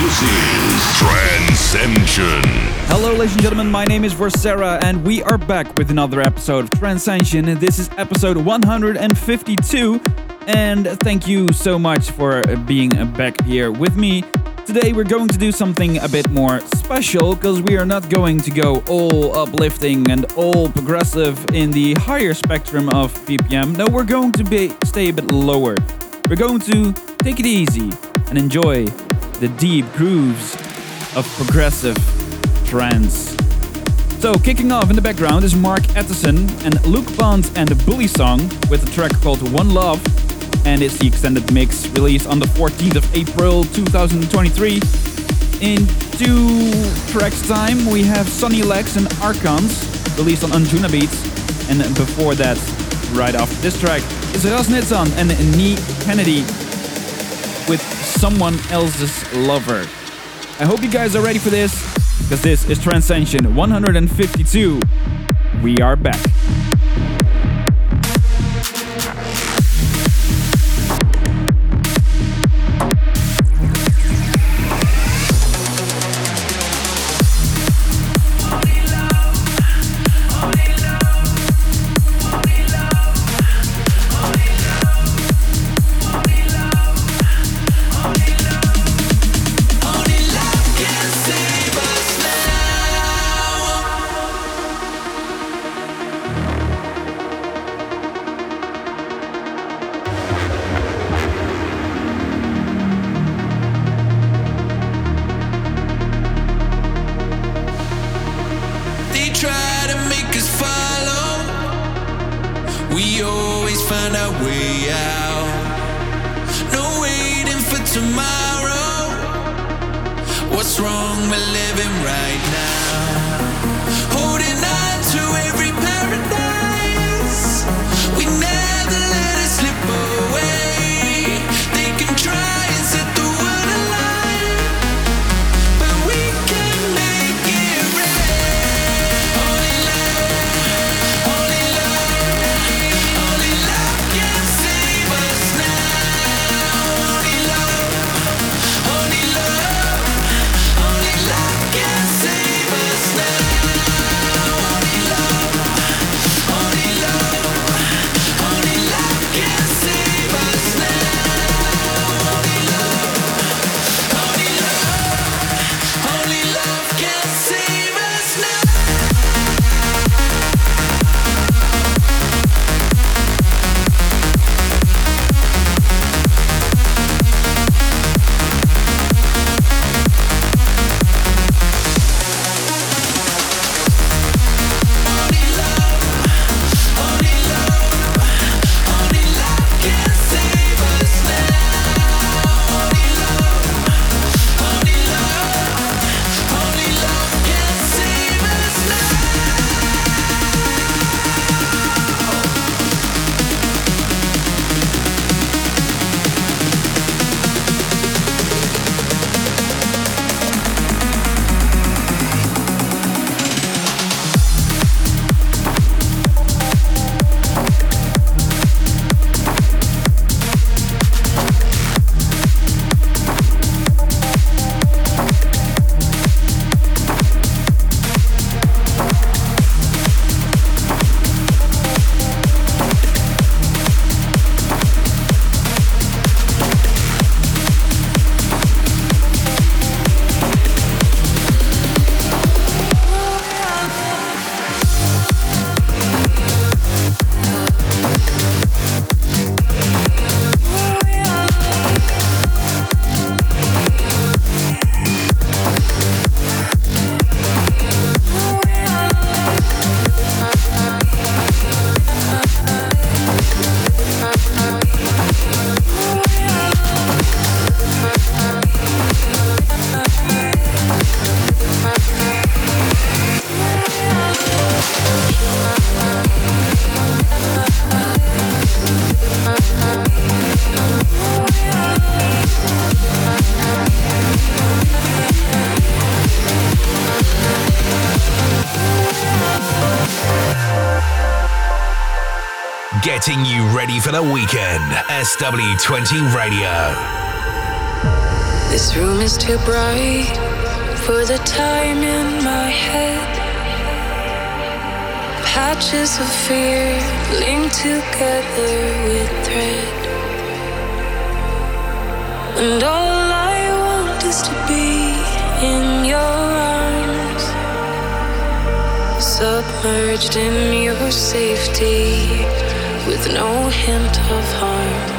this is Trancescension. Hello, ladies and gentlemen. My name is Vorcera, and we are back with another episode of Trancescension. This is episode 152, and thank you so much for being back here with me. Today, we're going to do something a bit more special because we are not going to go all uplifting and all progressive in the higher spectrum of BPM. No, we're going to be stay a bit lower. We're going to take it easy and enjoy the deep grooves of progressive trance. So, kicking off in the background is Mark Eteson and Luke Bond and the Bully Song with a track called One Love, and it's the extended mix released on the 14th of April 2023. In two tracks' time, we have Sunny Lax and Archons released on Anjunabeats, and before that, right after this track, is Raz Nitzan and Neev Kennedy with Someone Else's Lover. I hope you guys are ready for this, because this is Trancescension 152. We are back. Getting you ready for the weekend. SW20 Radio. This room is too bright for the time in my head. Patches of fear linked together with thread. And all I want is to be in your arms, submerged in your safety with no hint of harm.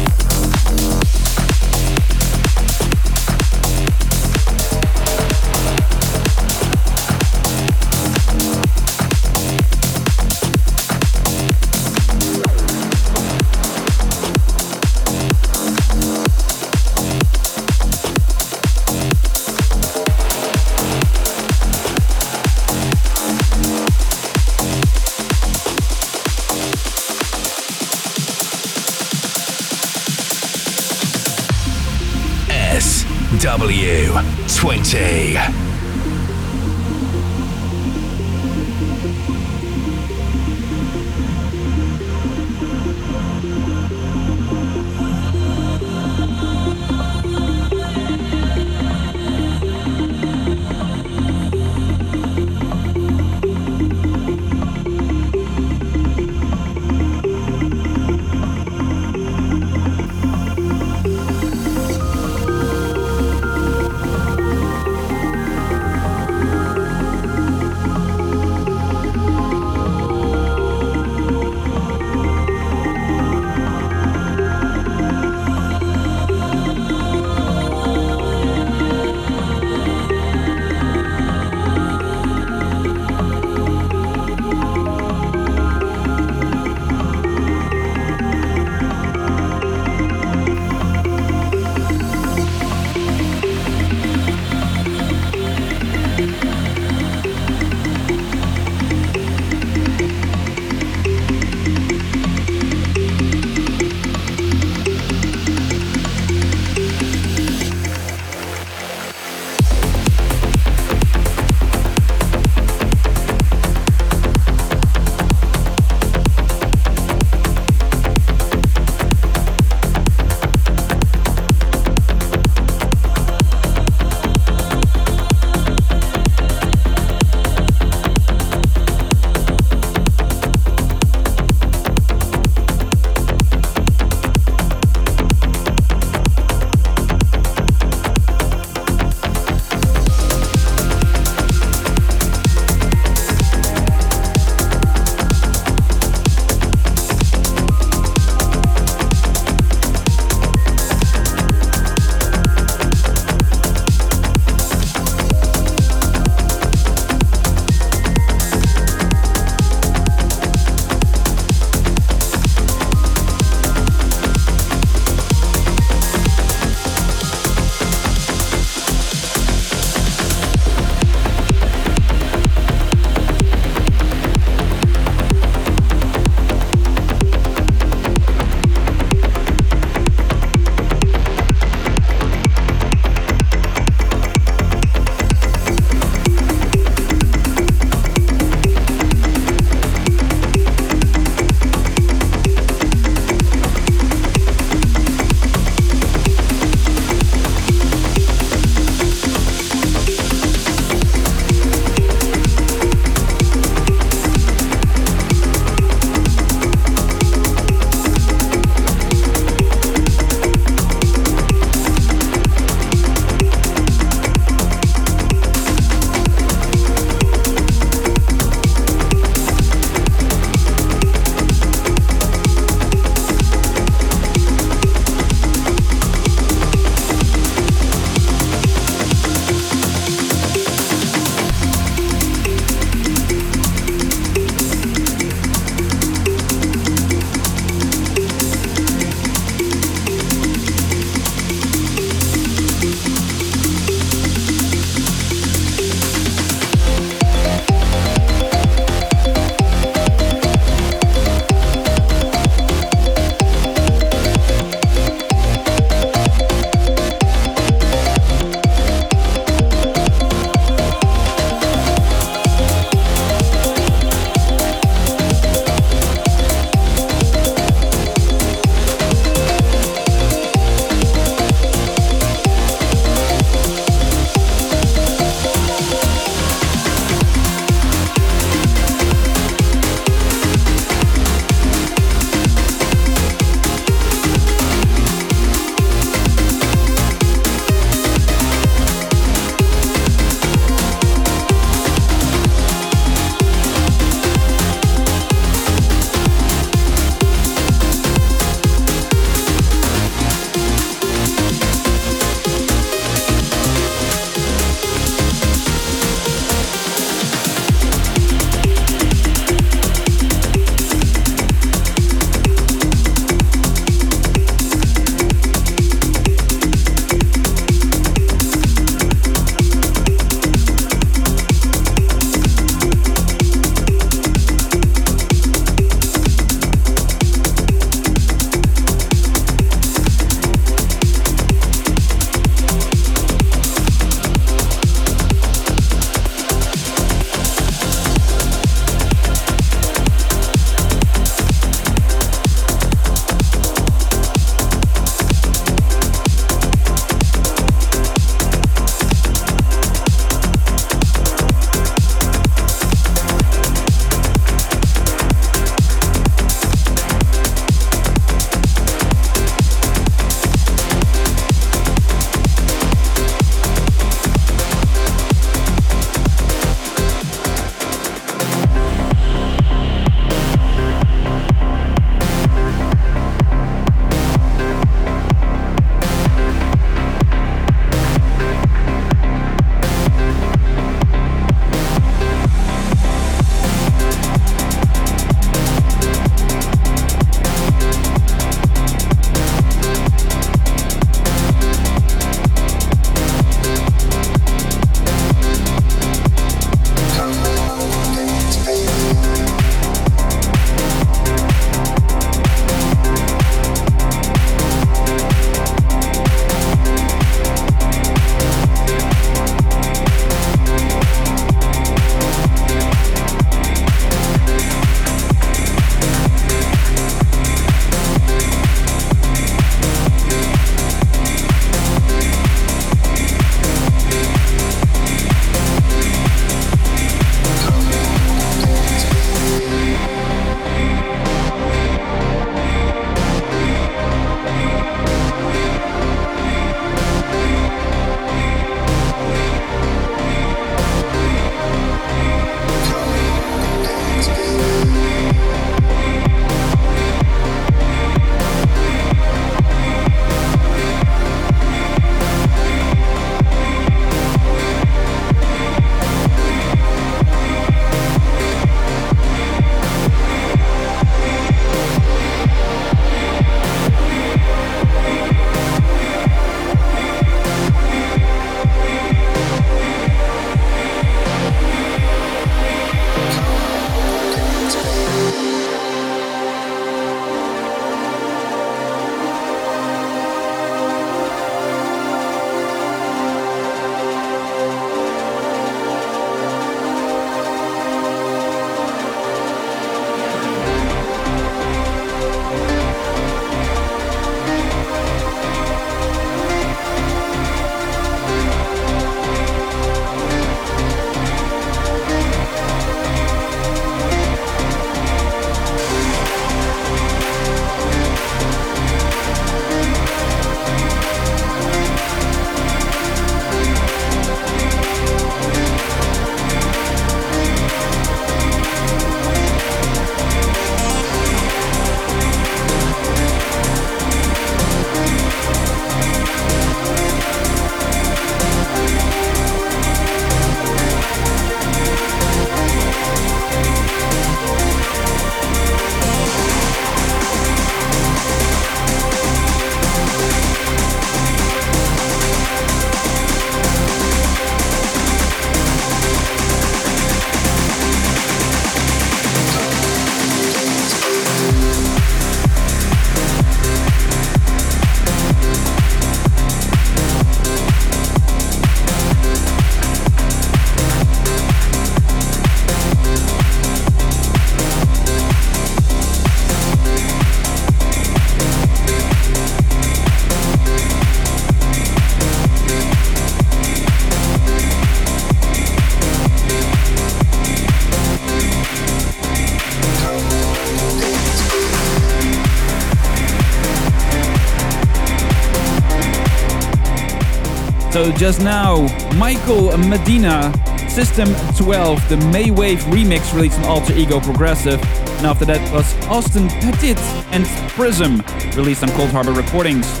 Just now, Michael Medina, System 12, the Maywave remix released on Alter Ego Progressive. And after that was Austin Pettit and Prism, released on Coldharbour Recordings.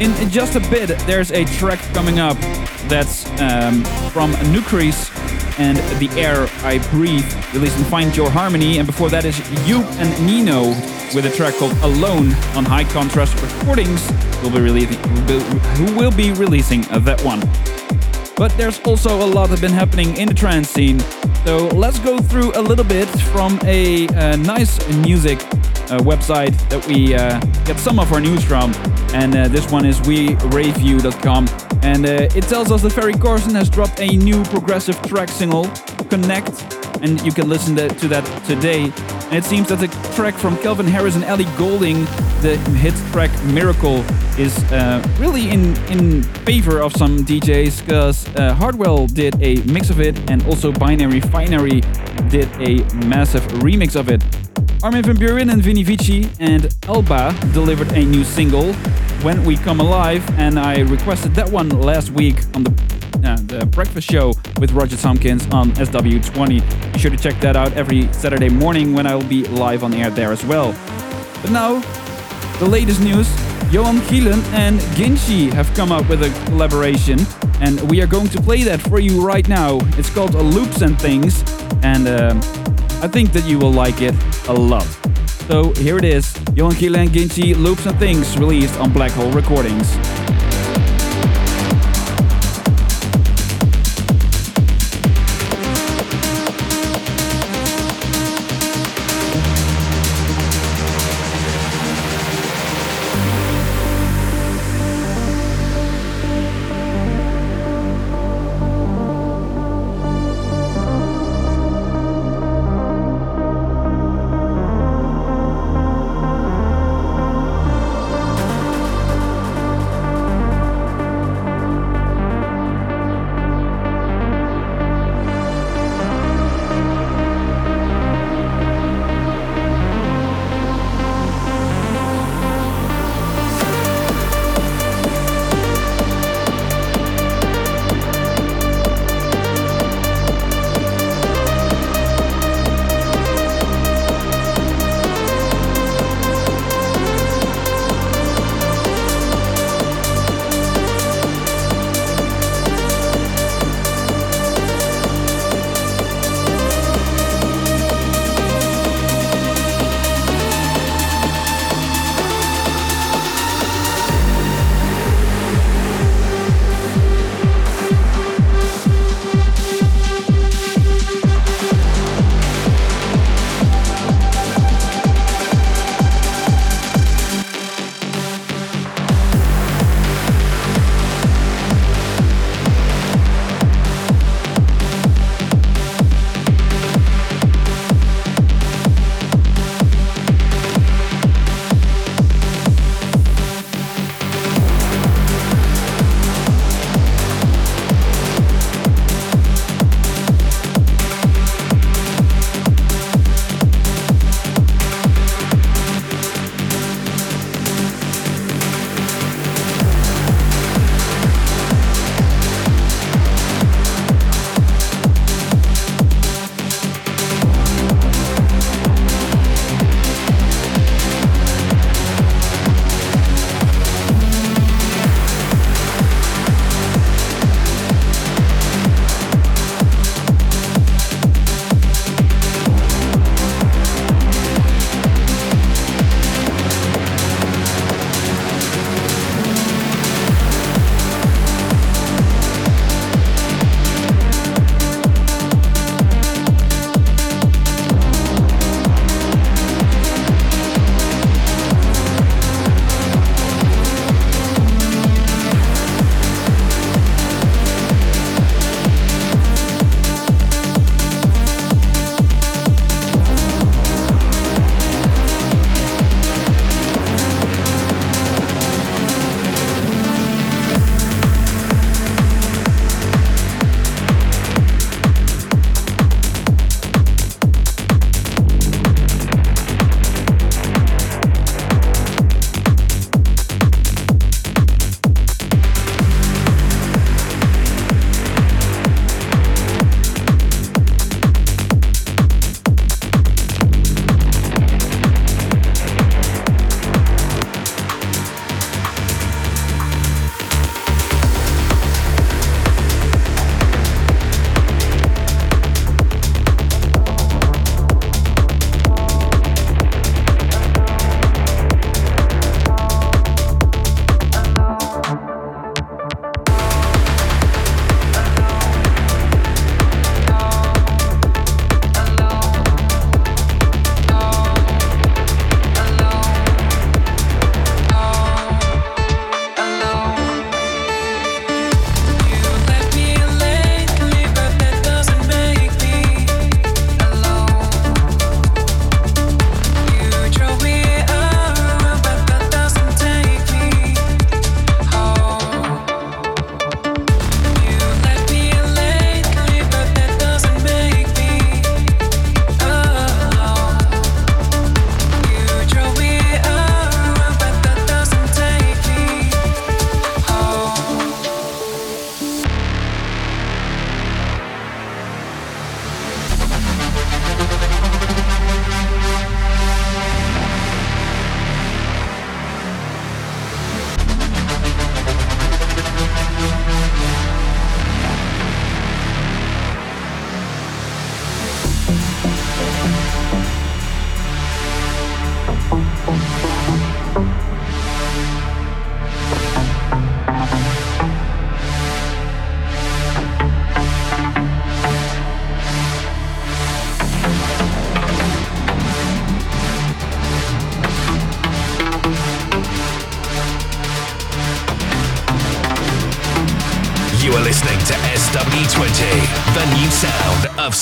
In just a bit, there's a track coming up that's um, from Nucrise and The Air I Breathe, released on Find Your Harmony. And before that is You and NEENOO with a track called Alone on High Contrast Recordings, will be, releasing, who will be releasing that one. But there's also a lot that been happening in the trance scene. So let's go through a little bit from a, a nice music uh, website that we uh, get some of our news from. And uh, this one is weraveyou.com. And uh, it tells us that Ferry Corsten has dropped a new progressive track single, Connect. And you can listen to that today. And it seems that the track from Calvin Harris and Ellie Goulding, the hit track Miracle, is uh, really in, in favor of some DJs because uh, Hardwell did a mix of it and also Binary Finery did a massive remix of it. Armin van Buuren and Vini Vici and Elba delivered a new single, When We Come Alive, and I requested that one last week on the, uh, the breakfast show with Roger Tompkins on SW20. Be sure to check that out every Saturday morning when I'll be live on air there as well. But now, the latest news Johan Gielen and Ginchy have come up with a collaboration, and we are going to play that for you right now. It's called Loops and Things, and uh, I think that you will like it a lot. So here it is, Johan Gielen and Ginchy, Loops and Things, released on Black Hole Recordings.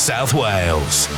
South Wales.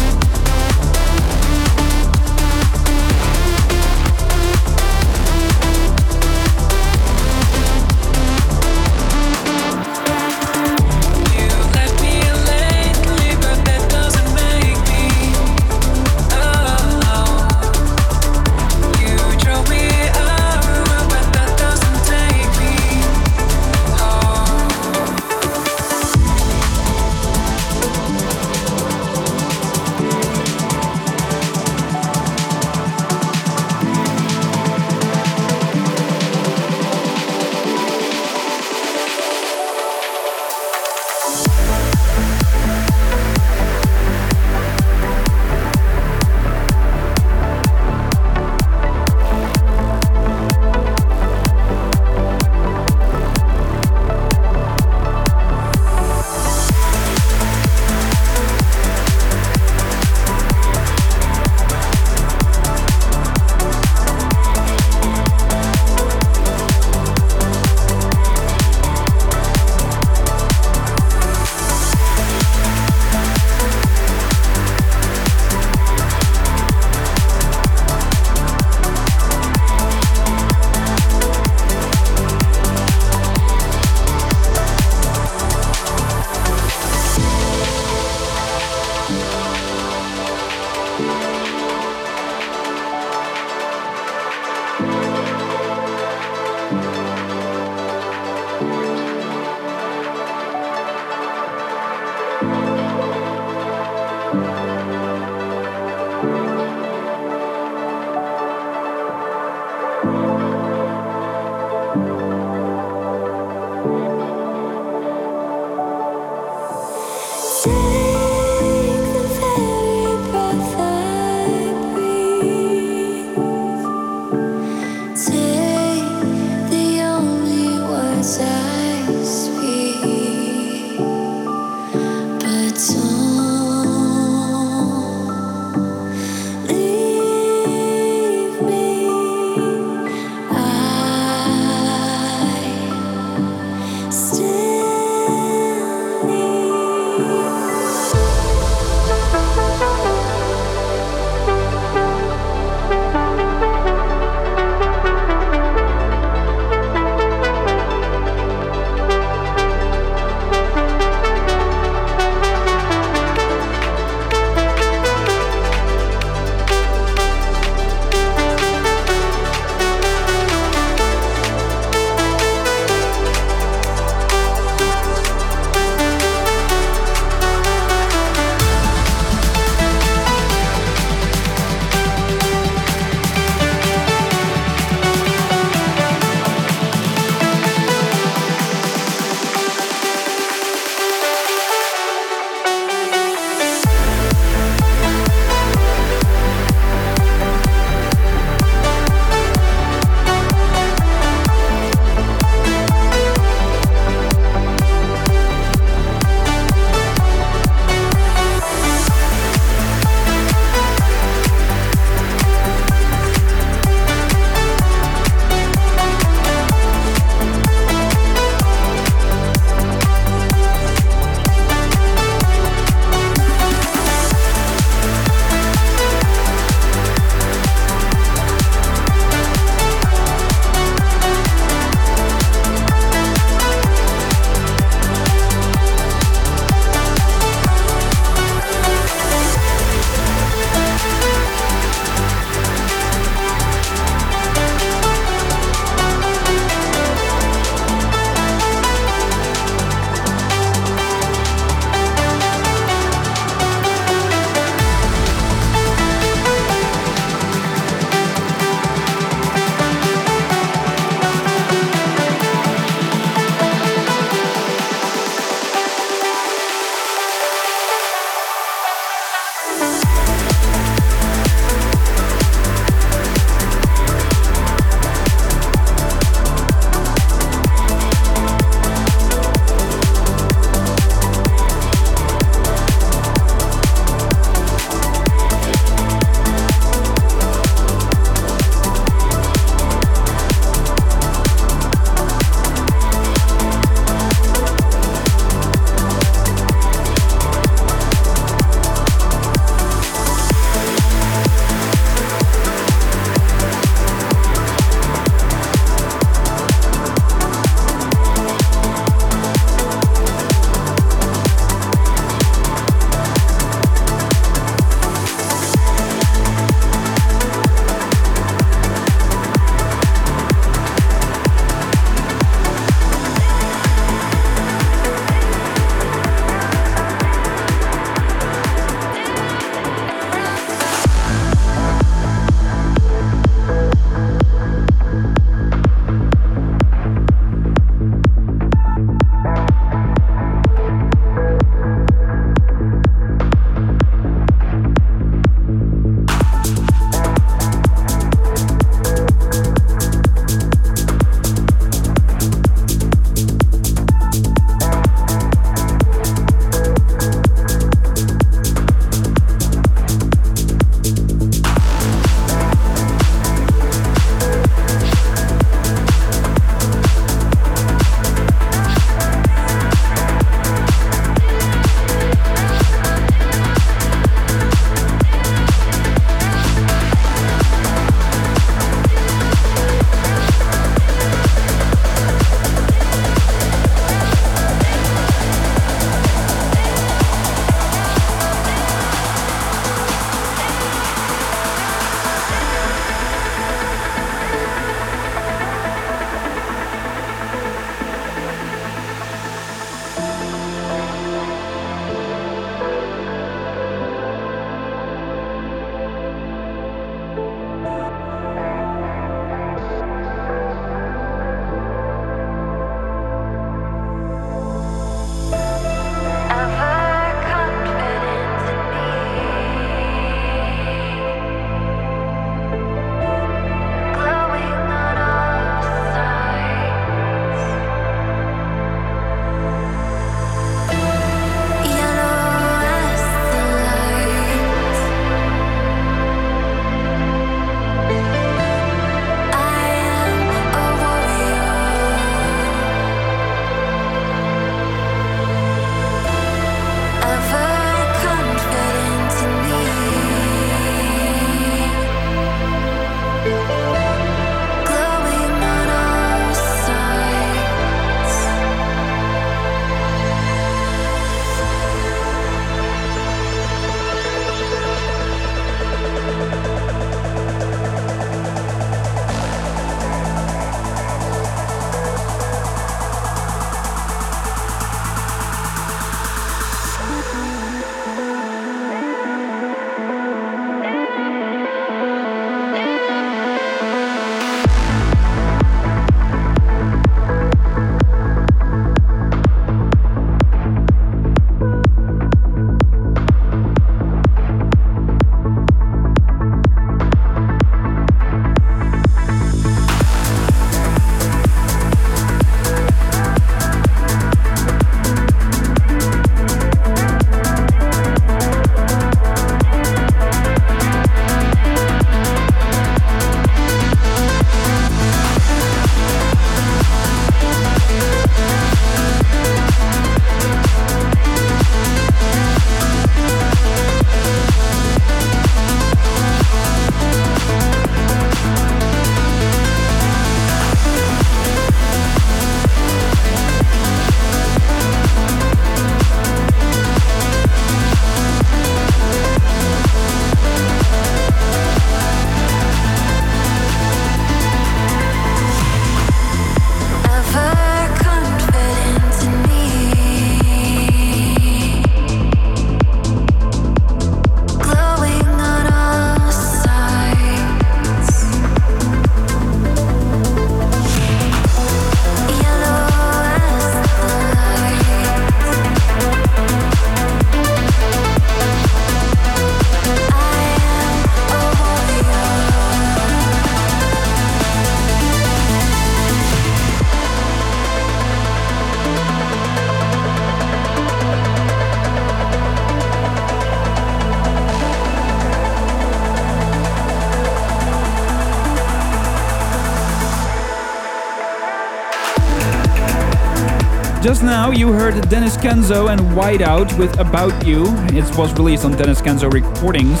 Just now, you heard Denis Kenzo and Whiteout with About You. It was released on Denis Kenzo Recordings.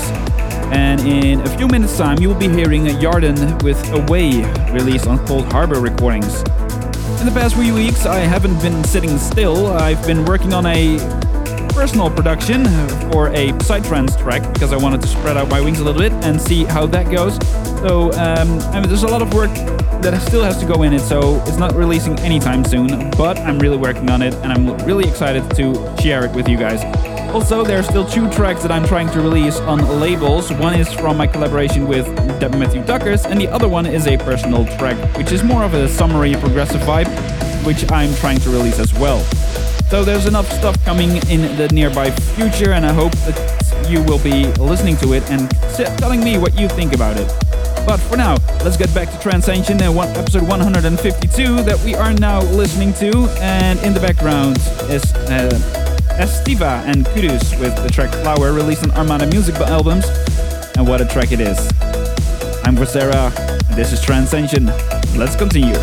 And in a few minutes' time, you will be hearing Jardin with Away, released on Coldharbour Recordings. In the past few weeks, I haven't been sitting still. I've been working on a personal production for a Psytrance track because I wanted to spread out my wings a little bit and see how that goes. So um, I mean, there's a lot of work that still has to go in it, so it's not releasing anytime soon. But I'm really working on it, and I'm really excited to share it with you guys. Also, there are still two tracks that I'm trying to release on labels. One is from my collaboration with Matthew Duckers, and the other one is a personal track, which is more of a summery progressive vibe, which I'm trying to release as well. So there's enough stuff coming in the nearby future, and I hope that you will be listening to it and telling me what you think about it. But for now, let's get back to Trancescension, uh, one, episode 152 that we are now listening to. And in the background is uh, Estiva and Kudus with the track Fluor, released on Armada Music Albums. And what a track it is. I'm Vorcera, and this is Trancescension. Let's continue.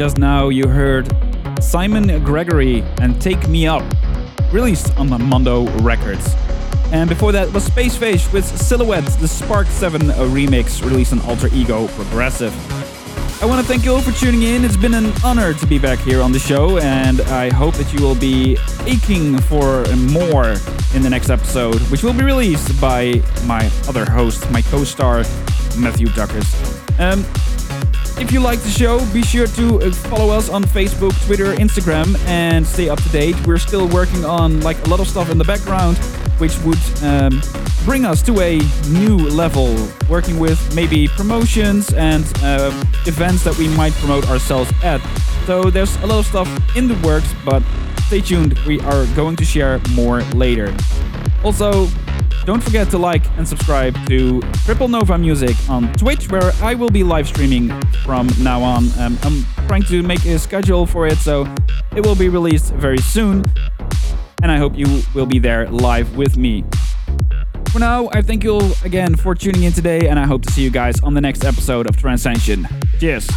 Just now you heard Simon Gregory and Take Me Up, released on Mondo Records. And before that was Space Fish with Silhouettes, the Spark 7 remix released on Alter Ego Progressive. I want to thank you all for tuning in. It's been an honor to be back here on the show, and I hope that you will be aching for more in the next episode, which will be released by my other host, my co star, Matthew Duckers. Um, if you like the show, be sure to uh, follow us on Facebook, Twitter, Instagram, and stay up to date. We're still working on like a lot of stuff in the background, which would um, bring us to a new level. Working with maybe promotions and uh, events that we might promote ourselves at. So there's a lot of stuff in the works, but stay tuned. We are going to share more later. Also, don't forget to like and subscribe to Triple Nova Music on Twitch, where I will be live streaming from now on. Um, I'm trying to make a schedule for it, so it will be released very soon. And I hope you will be there live with me. For now, I thank you all again for tuning in today, and I hope to see you guys on the next episode of Trancescension. Cheers.